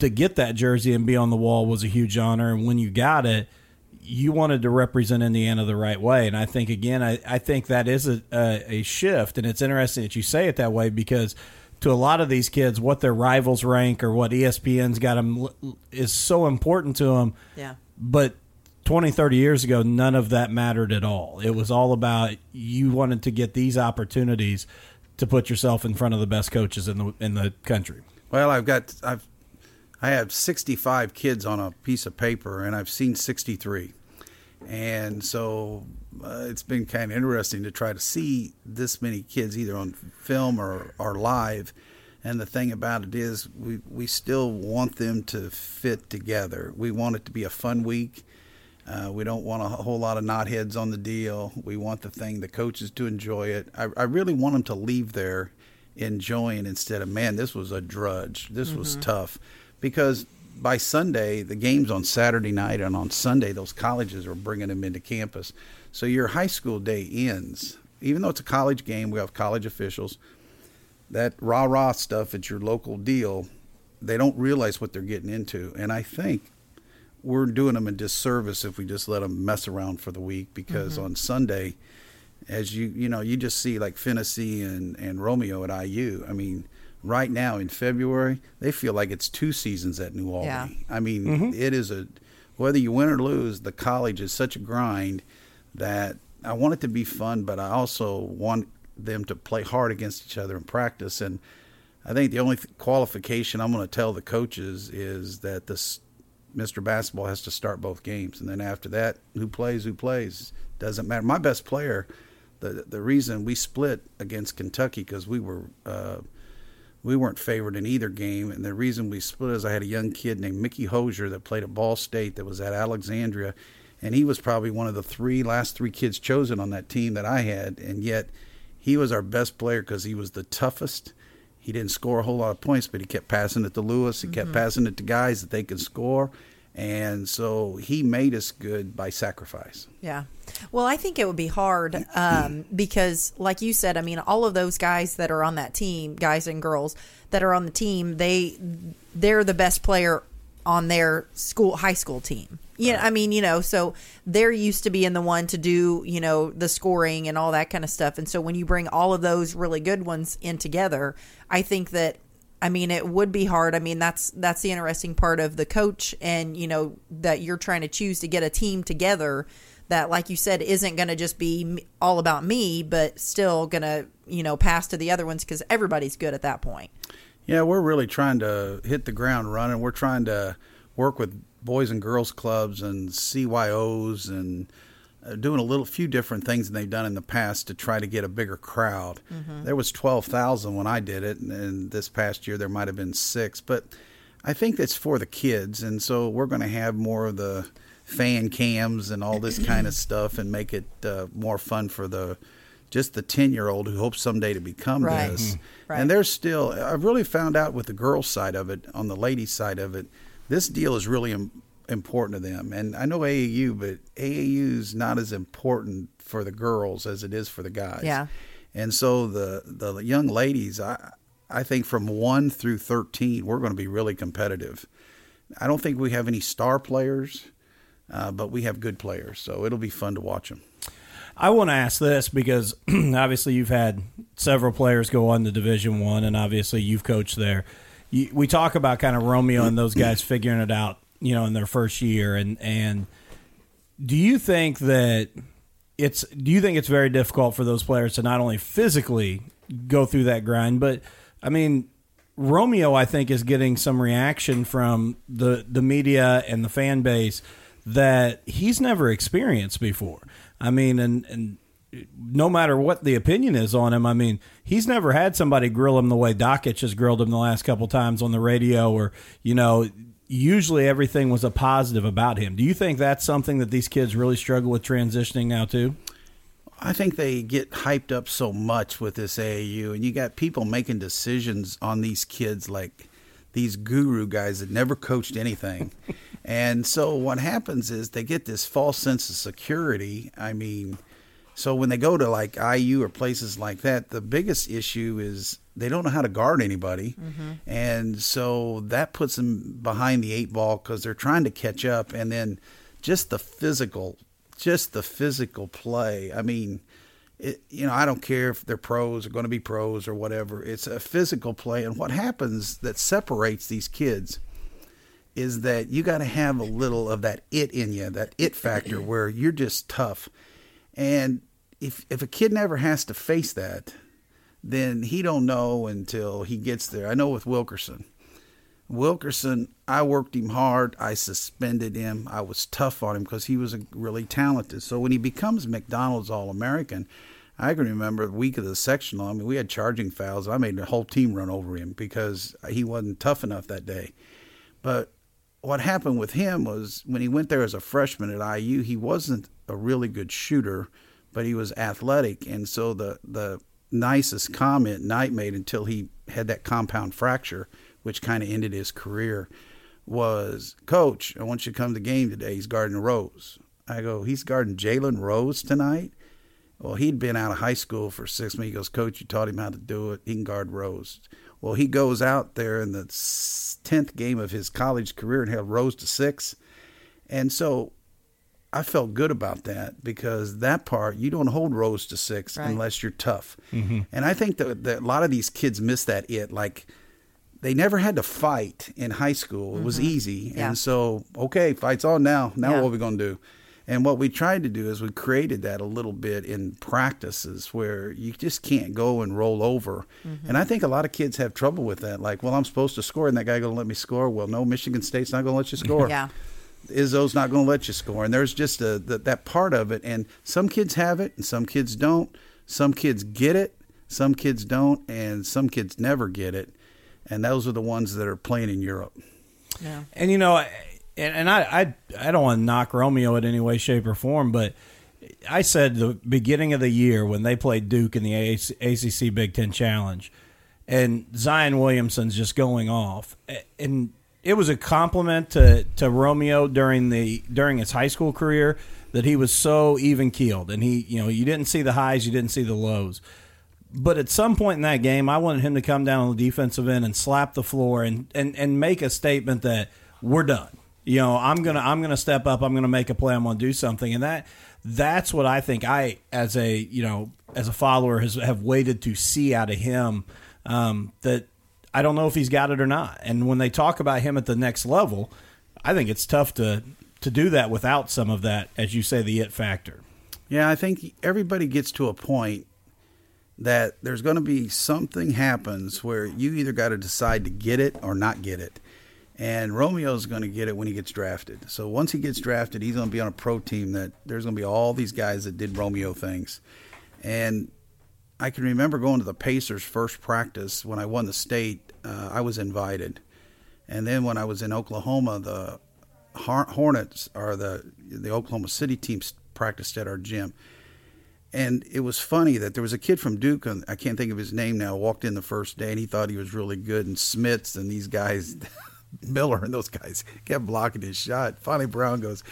to get that jersey and be on the wall was a huge honor. And when you got it, you wanted to represent Indiana the right way. And I think again, I, I think that is a, a, a shift. And it's interesting that you say it that way because to a lot of these kids what their rivals rank or what ESPN's got them is so important to them. Yeah. But 20, 30 years ago, none of that mattered at all. It was all about you wanted to get these opportunities to put yourself in front of the best coaches in the in the country. Well, I've got I've I have 65 kids on a piece of paper, and I've seen 63, and so uh, it's been kind of interesting to try to see this many kids either on film or or live. And the thing about it is, we we still want them to fit together. We want it to be a fun week. Uh, we don't want a whole lot of knotheads on the deal. We want the thing, the coaches to enjoy it. I, I really want them to leave there enjoying instead of, man, this was a drudge. This mm-hmm. was tough. Because by Sunday, the game's on Saturday night, and on Sunday, those colleges are bringing them into campus. So your high school day ends. Even though it's a college game, we have college officials. That rah rah stuff at your local deal, they don't realize what they're getting into. And I think we're doing them a disservice if we just let them mess around for the week because mm-hmm. on Sunday, as you you know, you just see like Finney and and Romeo at IU. I mean, right now in February, they feel like it's two seasons at New Albany. Yeah. I mean, mm-hmm. it is a whether you win or lose, the college is such a grind that I want it to be fun, but I also want them to play hard against each other in practice and. I think the only qualification I'm going to tell the coaches is that this Mr. Basketball has to start both games, and then after that, who plays, who plays doesn't matter. My best player, the the reason we split against Kentucky because we were uh, we weren't favored in either game, and the reason we split is I had a young kid named Mickey Hosier that played at Ball State that was at Alexandria, and he was probably one of the three last three kids chosen on that team that I had, and yet he was our best player because he was the toughest he didn't score a whole lot of points, but he kept passing it to Lewis. He mm-hmm. kept passing it to guys that they could score. And so he made us good by sacrifice. Yeah. Well, I think it would be hard um, [clears throat] because, like you said, I mean, all of those guys that are on that team, guys and girls that are on the team, they they're the best player on their school high school team. Yeah. I mean, you know, so they're used to being the one to do, you know, the scoring and all that kind of stuff. And so when you bring all of those really good ones in together, I think that I mean, it would be hard. I mean, that's that's the interesting part of the coach and, you know, that you're trying to choose to get a team together that like you said isn't going to just be all about me, but still going to, you know, pass to the other ones cuz everybody's good at that point. Yeah, we're really trying to hit the ground running. We're trying to work with boys and girls clubs and CYOs and doing a little few different things than they've done in the past to try to get a bigger crowd. Mm-hmm. There was 12,000 when I did it and, and this past year there might have been 6, but I think that's for the kids and so we're going to have more of the fan cams and all this kind of [clears throat] stuff and make it uh, more fun for the just the 10 year old who hopes someday to become right. this. Mm-hmm. Right. And there's still, I've really found out with the girls' side of it, on the ladies' side of it, this deal is really Im- important to them. And I know AAU, but AAU is not as important for the girls as it is for the guys. Yeah. And so the, the young ladies, I, I think from 1 through 13, we're going to be really competitive. I don't think we have any star players, uh, but we have good players. So it'll be fun to watch them. I want to ask this because [clears throat] obviously you've had several players go on to Division One, and obviously you've coached there. You, we talk about kind of Romeo and those guys figuring it out, you know, in their first year, and and do you think that it's do you think it's very difficult for those players to not only physically go through that grind, but I mean, Romeo, I think, is getting some reaction from the the media and the fan base that he's never experienced before. I mean, and and no matter what the opinion is on him, I mean, he's never had somebody grill him the way Dakich has grilled him the last couple times on the radio, or you know, usually everything was a positive about him. Do you think that's something that these kids really struggle with transitioning now too? I think they get hyped up so much with this AAU, and you got people making decisions on these kids like these guru guys that never coached anything. [laughs] and so what happens is they get this false sense of security. I mean, so when they go to like IU or places like that, the biggest issue is they don't know how to guard anybody. Mm-hmm. And so that puts them behind the eight ball because they're trying to catch up. And then just the physical, just the physical play. I mean, it, you know, I don't care if they're pros or going to be pros or whatever. It's a physical play, and what happens that separates these kids is that you got to have a little of that it in you, that it factor, where you're just tough. And if if a kid never has to face that, then he don't know until he gets there. I know with Wilkerson. Wilkerson, I worked him hard. I suspended him. I was tough on him because he was really talented. So when he becomes McDonald's All American, I can remember the week of the sectional. I mean, we had charging fouls. I made the whole team run over him because he wasn't tough enough that day. But what happened with him was when he went there as a freshman at IU, he wasn't a really good shooter, but he was athletic. And so the, the nicest comment Knight made until he had that compound fracture, which kind of ended his career, was Coach, I want you to come to the game today. He's guarding Rose. I go, he's guarding Jalen Rose tonight? Well, he'd been out of high school for six months. He goes, Coach, you taught him how to do it. He can guard Rose. Well, he goes out there in the 10th game of his college career and held Rose to six. And so I felt good about that because that part, you don't hold Rose to six right. unless you're tough. Mm-hmm. And I think that, that, a lot of these kids miss that it. Like, they never had to fight in high school. It mm-hmm. was easy. Yeah. And so, okay, fight's on now. Now, yeah. what are we going to do? And what we tried to do is we created that a little bit in practices where you just can't go and roll over. Mm-hmm. And I think a lot of kids have trouble with that. Like, well, I'm supposed to score, and that guy going to let me score. Well, no, Michigan State's not going to let you score. yeah. Izzo's not going to let you score. And there's just a, the, that part of it. And some kids have it, and some kids don't. Some kids get it, some kids don't, and some kids never get it. And those are the ones that are playing in Europe. Yeah. And you know, and, and I, I I don't want to knock Romeo in any way, shape, or form, but I said the beginning of the year when they played Duke in the ACC Big Ten Challenge, and Zion Williamson's just going off, and it was a compliment to, to Romeo during the during his high school career that he was so even keeled, and he you know you didn't see the highs, you didn't see the lows. But at some point in that game, I wanted him to come down on the defensive end and slap the floor and, and, and make a statement that we're done. You know i'm gonna i'm gonna step up. I'm gonna make a play. I'm gonna do something. And that that's what i think i as a you know as a follower has have waited to see out of him um, that i don't know if he's got it or not and when they talk about him at the next level i think it's tough to to do that without some of that as you say the it factor yeah i think everybody gets to a point that there's going to be something happens where you either got to decide to get it or not get it and Romeo's going to get it when he gets drafted. So once he gets drafted, he's going to be on a pro team that there's going to be all these guys that did Romeo things. And I can remember going to the Pacers' first practice when I won the state. Uh, I was invited, and then when I was in Oklahoma, the Hornets or the the Oklahoma City teams practiced at our gym. And it was funny that there was a kid from Duke, I can't think of his name now, walked in the first day and he thought he was really good. And Smits and these guys, [laughs] Miller and those guys kept blocking his shot. Finally, Brown goes,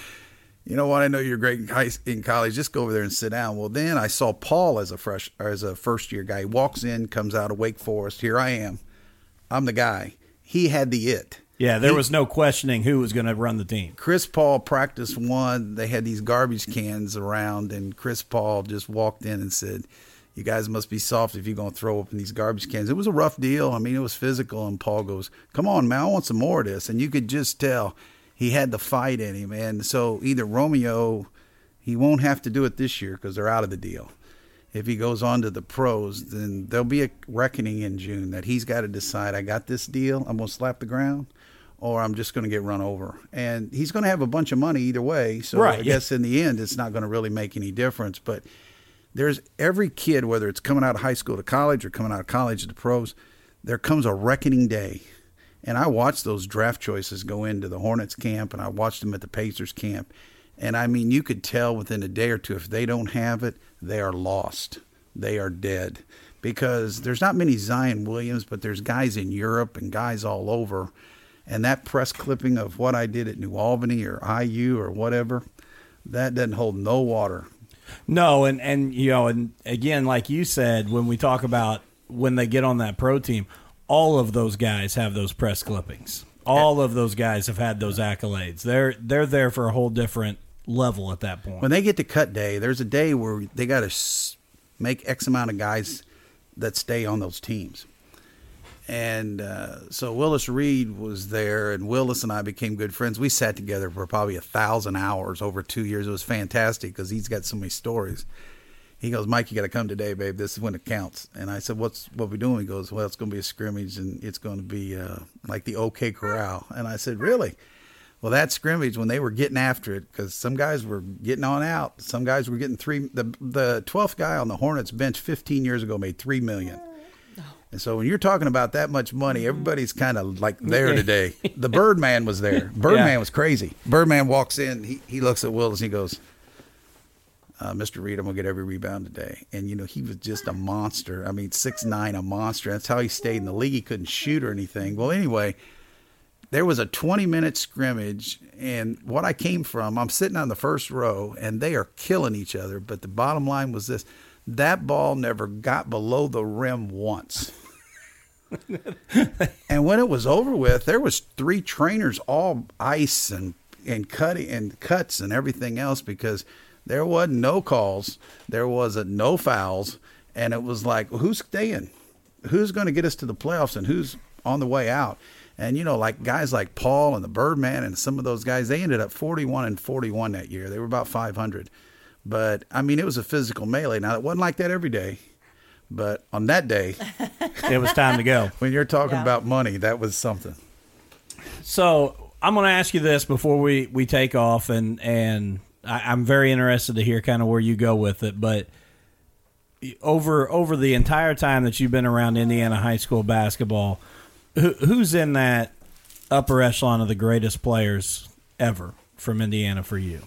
you know what? I know you're great in, high, in college. Just go over there and sit down. Well, then I saw Paul as a fresh as a first year guy. He walks in, comes out of Wake Forest. Here I am. I'm the guy. He had the it. Yeah, there he, was no questioning who was going to run the team. Chris Paul practiced one. They had these garbage cans around, and Chris Paul just walked in and said, you guys must be soft if you're going to throw up in these garbage cans. It was a rough deal. I mean, it was physical. And Paul goes, come on, man, I want some more of this. And you could just tell he had the fight in him. And so either Romeo, he won't have to do it this year because they're out of the deal. If he goes on to the pros, then there'll be a reckoning in June that he's got to decide, I got this deal, I'm going to slap the ground or I'm just going to get run over. And he's going to have a bunch of money either way. So right, I yeah. guess in the end, it's not going to really make any difference. But – there's every kid, whether it's coming out of high school to college or coming out of college to the pros, there comes a reckoning day. And I watched those draft choices go into the Hornets camp and I watched them at the Pacers camp. And I mean, you could tell within a day or two if they don't have it, they are lost. They are dead. Because there's not many Zion Williams, but there's guys in Europe and guys all over. And that press clipping of what I did at New Albany or IU or whatever, that doesn't hold no water no, and and you know, and again, like you said, when we talk about when they get on that pro team, all of those guys have those press clippings. All of those guys have had those accolades. They're they're there for a whole different level at that point. When they get to cut day, there's a day where they got to make X amount of guys that stay on those teams. And uh, so Willis Reed was there, and Willis and I became good friends. We sat together for probably a thousand hours over two years. It was fantastic because he's got so many stories. He goes, Mike, you got to come today, babe. This is when it counts. And I said, What's what we doing? He goes, Well, it's going to be a scrimmage, and it's going to be uh, like the OK Corral. And I said, Really? Well, that scrimmage when they were getting after it, because some guys were getting on out, some guys were getting three. The the twelfth guy on the Hornets bench 15 years ago made three million. And so when you're talking about that much money, everybody's kind of like there today. [laughs] The Birdman was there. Birdman Yeah. was crazy. Birdman walks in. He he looks at Willis. And he goes, uh, "Mr. Reed, I'm gonna get every rebound today." And you know he was just a monster. I mean, six nine, a monster. That's how he stayed in the league. He couldn't shoot or anything. Well, anyway, there was a 20 minute scrimmage, and what I came from, I'm sitting on the first row, and they are killing each other. But the bottom line was this: that ball never got below the rim once. [laughs] and when it was over with, there was three trainers, all ice and and cutting and cuts and everything else because there wasn't no calls, there wasn't no fouls, and it was like, who's staying? Who's going to get us to the playoffs and who's on the way out? And you know, like guys like Paul and the Birdman and some of those guys, they ended up 41 and 41 that year. They were about 500. But I mean, it was a physical melee. Now it wasn't like that every day, but on that day, [laughs] It was time to go. [laughs] when you're talking Yeah. about money, that was something. So I'm going to ask you this before we, we take off, and and I, I'm very interested to hear kind of where you go with it. But over over the entire time that you've been around Indiana high school basketball, who, who's in that upper echelon of the greatest players ever from Indiana for you?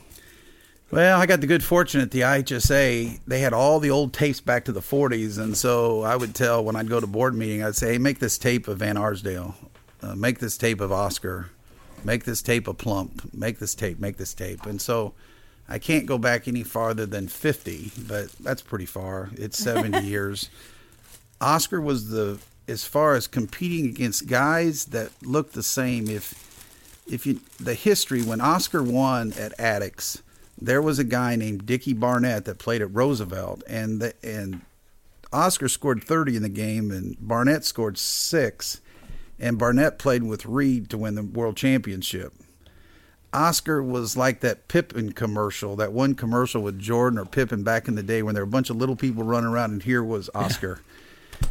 Well, I got the good fortune at the IHSA. They had all the old tapes back to the 40s, and so I would tell when I'd go to board meeting, I'd say, "Hey, make this tape of Van Arsdale, uh, make this tape of Oscar, make this tape of Plump, make this tape, make this tape." And so I can't go back any farther than 50, but that's pretty far. It's 70 [laughs] years. Oscar was the as far as competing against guys that looked the same. If if you the history when Oscar won at Attucks, there was a guy named Dickie Barnett that played at Roosevelt, and the, and Oscar scored 30 in the game, and Barnett scored six, and Barnett played with Reed to win the world championship. Oscar was like that Pippen commercial, that one commercial with Jordan or Pippen back in the day when there were a bunch of little people running around, and here was Oscar.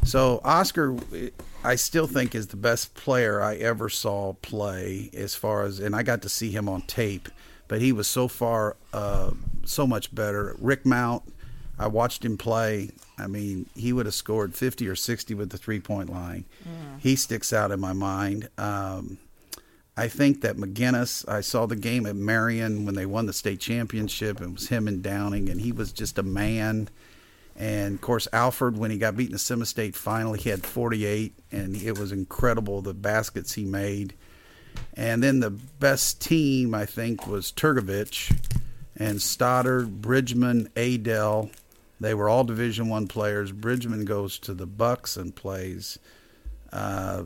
So Oscar, I still think is the best player I ever saw play as far as, and I got to see him on tape, but he was so far, uh, so much better. Rick Mount, I watched him play. I mean, he would have scored 50 or 60 with the three point line. He sticks out in my mind. Um, I think that McGinnis, I saw the game at Marion when they won the state championship. It was him and Downing, and he was just a man. And of course, Alford, when he got beaten the semi-state final, he had 48, and it was incredible the baskets he made. And then the best team, I think, was Trgovich and Stoddard, Bridgeman, Adell. They were all Division One players. Bridgeman goes to the Bucks and plays. Uh,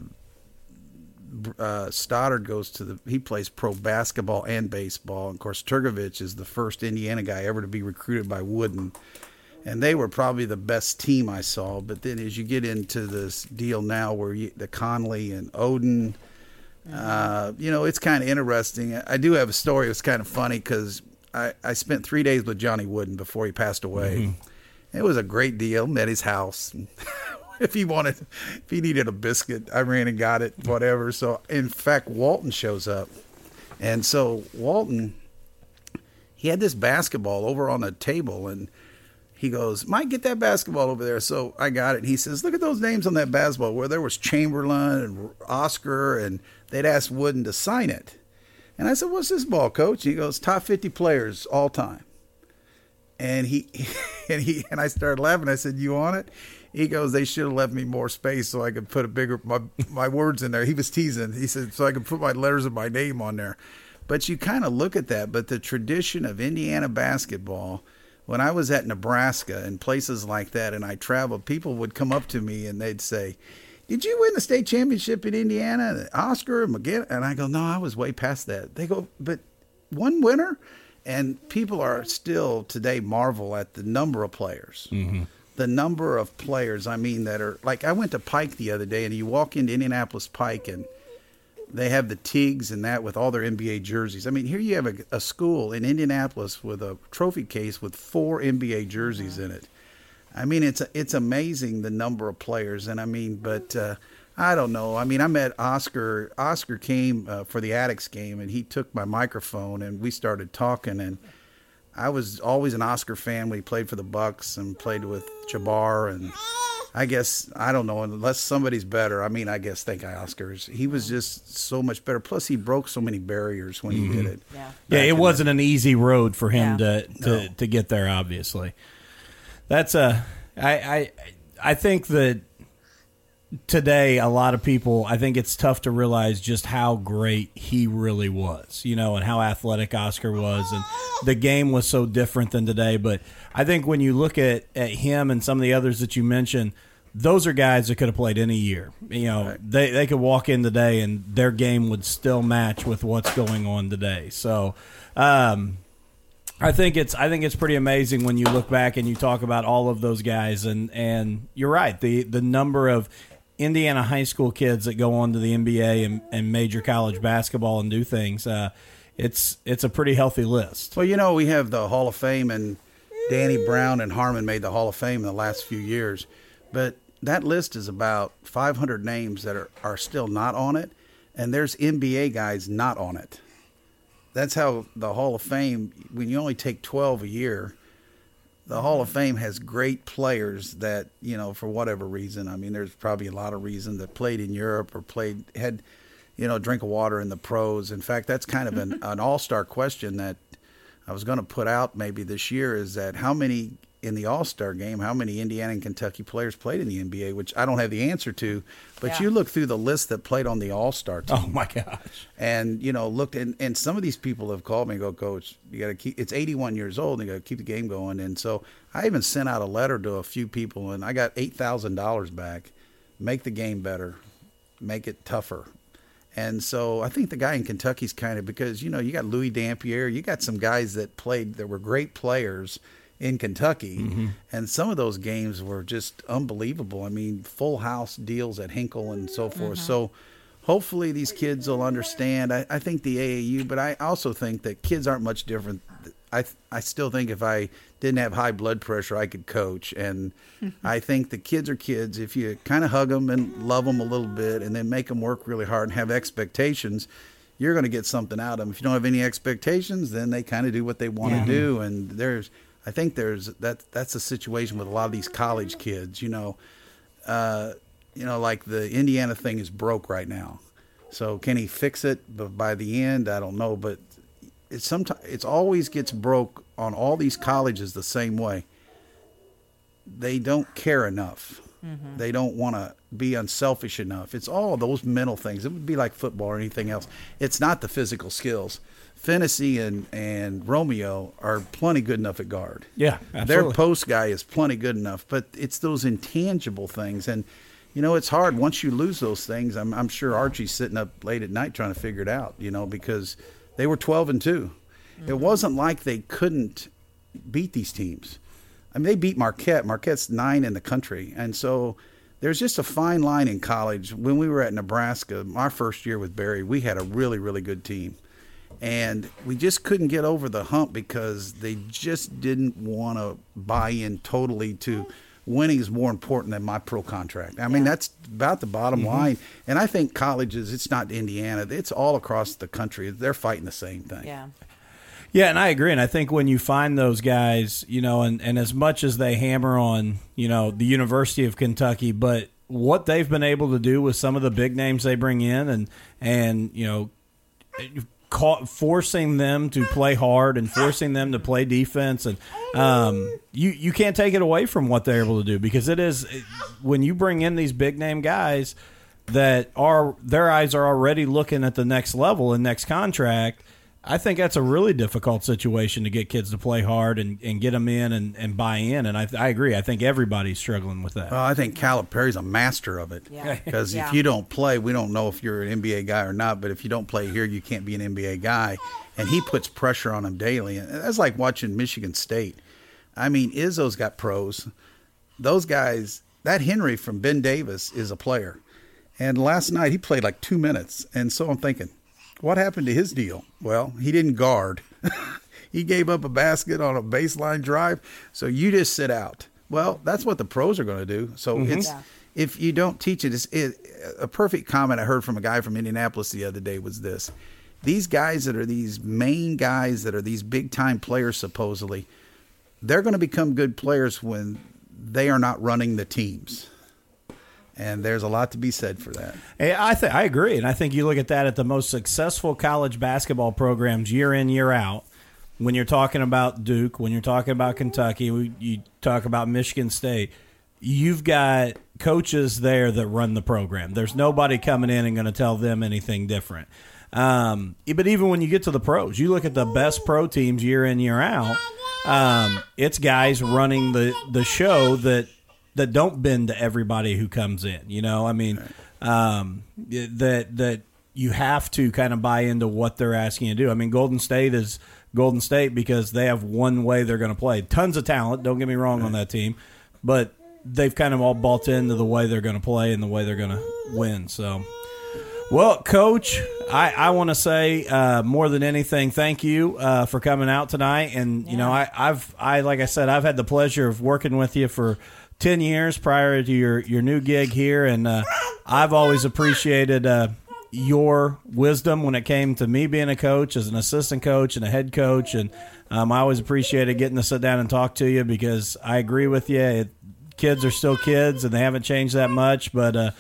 uh, Stoddard goes to the he plays pro basketball and baseball. And of course, Trgovich is the first Indiana guy ever to be recruited by Wooden, and they were probably the best team I saw. But then as you get into this deal now, where you, the Conley and Oden, uh, you know, it's kind of interesting. I do have a story. It's kind of funny because I, I spent three days with Johnny Wooden before he passed away. It was a great deal. Met his house. [laughs] if he wanted, if he needed a biscuit, I ran and got it. Whatever. So in fact, Walton shows up, and so Walton, he had this basketball over on the table, and he goes, "Mike, get that basketball over there." So I got it. And he says, "Look at those names on that basketball. Where there was Chamberlain and Oscar, and they'd asked Wooden to sign it." And I said, "What's this ball, Coach?" He goes, "Top fifty players all time." And he [laughs] and he and I started laughing. I said, "You want it?" He goes, "They should have left me more space so I could put a bigger my my words in there." He was teasing. He said, "So I could put my letters of my name on there." But you kind of look at that. But the tradition of Indiana basketball, when I was at Nebraska and places like that, and I traveled, people would come up to me and they'd say, "Did you win the state championship in Indiana, Oscar McGinn?" And I go, "No, I was way past that." They go, "But one winner." And people are still today marvel at the number of players mm-hmm. The number of players. I mean, that are like I went to Pike the other day, and you walk into Indianapolis Pike, and they have the Tigs and that with all their NBA jerseys. I mean, here you have a, a school in Indianapolis with a trophy case with four NBA jerseys in it. I mean, it's it's amazing the number of players, and I mean, but uh, I don't know. I mean, I met Oscar. Oscar came uh, for the Attucks game, and he took my microphone, and we started talking. And I was always an Oscar fan when he played for the Bucks and played with Jabbar and I guess I don't know unless somebody's better. I mean, I guess thank God Oscars. He was just so much better. Plus, he broke so many barriers when he mm-hmm. did it. Yeah. Yeah, it wasn't an easy road for him Yeah. to to, to get there. Obviously, that's a. I I I think that today a lot of people. I think it's tough to realize just how great he really was. You know, and how athletic Oscar was, and the game was so different than today. But I think when you look at at him and some of the others that you mentioned. Those are guys that could have played any year. You know, they they could walk in today and their game would still match with what's going on today. So, um, I think it's I think it's pretty amazing when you look back and you talk about all of those guys and and you're right the the number of Indiana high school kids that go on to the NBA and, and major college basketball and do things. Uh, it's it's a pretty healthy list. Well, you know, we have the Hall of Fame, and Danny Brown and Harmon made the Hall of Fame in the last few years. But that list is about 500 names that are, are still not on it, and there's NBA guys not on it. That's how the Hall of Fame, when you only take 12 a year, the Hall of Fame has great players that, you know, for whatever reason, I mean, there's probably a lot of reason that played in Europe or played, had, you know, drink of water in the pros. In fact, that's kind of an, [laughs] an all star question that I was going to put out maybe this year is that how many in the All Star game, how many Indiana and Kentucky players played in the NBA, which I don't have the answer to. But Yeah. you look through the list that played on the All Star oh, team Oh my gosh! and you know looked and, and some of these people have called me and go coach you got to keep it's 81 years old and you got to keep the game going and so i even sent out a letter to a few people and i got $8000 back make the game better make it tougher and so i think the guy in kentucky's kind of because you know you got Louie Dampier you got some guys that played that were great players in Kentucky, mm-hmm. and some of those games were just unbelievable. I mean, full house deals at Hinkle and so forth. Mm-hmm. So, hopefully these kids will understand. I, I think the AAU, but I also think that kids aren't much different. I I still think if I didn't have high blood pressure, I could coach, and [laughs] I think the kids are kids. If you kind of hug them and love them a little bit, and then make them work really hard and have expectations, you're going to get something out of them. If you don't have any expectations, then they kind of do what they want to do, and there's. I think there's that. That's a situation with a lot of these college kids. You know, uh, you know, like the Indiana thing is broke right now. So can he fix it? But by the end, I don't know. But it's sometimes it's always gets broke on all these colleges the same way. They don't care enough. They don't want to be unselfish enough. It's all those mental things. It would be like football or anything else. It's not the physical skills. Finney and and Romeo are plenty good enough at guard. Yeah, Their post guy is plenty good enough, but it's those intangible things. And, you know, it's hard. Once you lose those things, I'm, I'm sure Archie's sitting up late at night trying to figure it out, you know, because they were 12 and 2. It mm-hmm. wasn't like they couldn't beat these teams. I mean, they beat Marquette. Marquette's nine in the country. And so there's just a fine line in college. When we were at Nebraska, our first year with Barry, we had a really, really good team and we just couldn't get over the hump because they just didn't want to buy in totally to winning is more important than my pro contract. I mean, that's about the bottom mm-hmm. line. And I think colleges, it's not Indiana, it's all across the country. They're fighting the same thing. Yeah. Yeah, and I agree. And I think when you find those guys, you know, and, and as much as they hammer on, you know, the University of Kentucky, but what they've been able to do with some of the big names they bring in and, and you know, ca- forcing them to play hard and forcing them to play defense and um, you you can't take it away from what they're able to do because it is when you bring in these big name guys that are their eyes are already looking at the next level and next contract I think that's a really difficult situation to get kids to play hard and, and get them in and, and buy in. And I, I agree. I think everybody's struggling with that. Well, I think Calipari's a master of it. Yeah. [laughs] Because Yeah. if you don't play, we don't know if you're an NBA guy or not. But if you don't play here, you can't be an NBA guy. And he puts pressure on them daily. And that's like watching Michigan State. I mean, Izzo's got pros. those guys, that Henry from Ben Davis is a player. And last night he played like two minutes. And so I'm thinking, what happened to his deal? Well, he didn't guard. [laughs] he gave up a basket on a baseline drive. So you just sit out. Well, that's what the pros are going to do. So mm-hmm. it's. Yeah if you don't teach it, it's it, a perfect comment I heard from a guy from Indianapolis the other day was this: these guys that are these main guys that are these big time players supposedly, they're going to become good players when they are not running the teams. And there's a lot to be said for that. I think I agree, and I think you look at that at the most successful college basketball programs year in year out. When you're talking about Duke, when you're talking about Kentucky, you talk about Michigan State you've got coaches there that run the program. There's nobody coming in and going to tell them anything different. Um, but even when you get to the pros, you look at the best pro teams year in year out. Um, it's guys running the the show that that don't bend to everybody who comes in. You know, I mean, um, that that you have to kind of buy into what they're asking you to do. I mean, Golden State is Golden State because they have one way they're going to play. Tons of talent. Don't get me wrong on that team, but they've kind of all bought into the way they're going to play and the way they're going to win. So, well, Coach, I, I want to say uh, more than anything, thank you uh, for coming out tonight. And yeah. you know, I, I've I like I said, I've had the pleasure of working with you for ten years prior to your your new gig here, and uh, I've always appreciated uh, your wisdom when it came to me being a coach, as an assistant coach and a head coach, and um, I always appreciated getting to sit down and talk to you because I agree with you. It, kids are still kids and they haven't changed that much. But uh,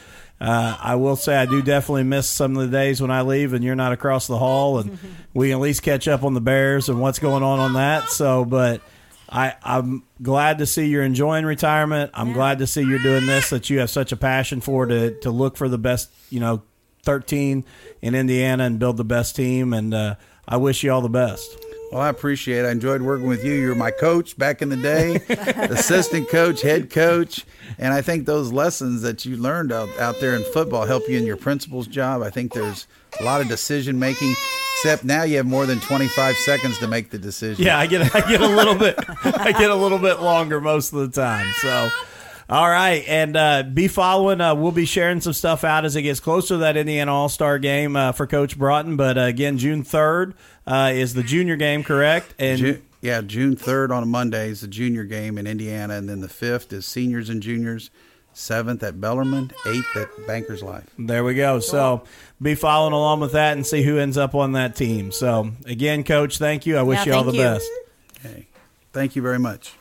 uh, I will say I do definitely miss some of the days when I leave and you're not across the hall, and we at least catch up on the Bears and what's going on on that. So, but. I, I'm glad to see you're enjoying retirement. I'm yeah. glad to see you're doing this that you have such a passion for to to look for the best, you know, 13 in Indiana and build the best team. And uh, I wish you all the best. Well, I appreciate it. I enjoyed working with you. You were my coach back in the day, [laughs] assistant coach, head coach. And I think those lessons that you learned out, out there in football help you in your principal's job. I think there's a lot of decision making, except now you have more than 25 seconds to make the decision. Yeah, I get I get a little bit I get a little bit longer most of the time. So all right, and uh, be following. Uh, we'll be sharing some stuff out as it gets closer to that Indiana All Star game uh, for Coach Broughton. But uh, again, June third uh, is the junior game, correct? And June, yeah, June third on a Monday is the junior game in Indiana, and then the fifth is seniors and juniors. Seventh at Bellarmine, eighth at Bankers Life. There we go. So be following along with that and see who ends up on that team. So again, Coach, thank you. I wish yeah, you all the you. best. Okay, thank you very much.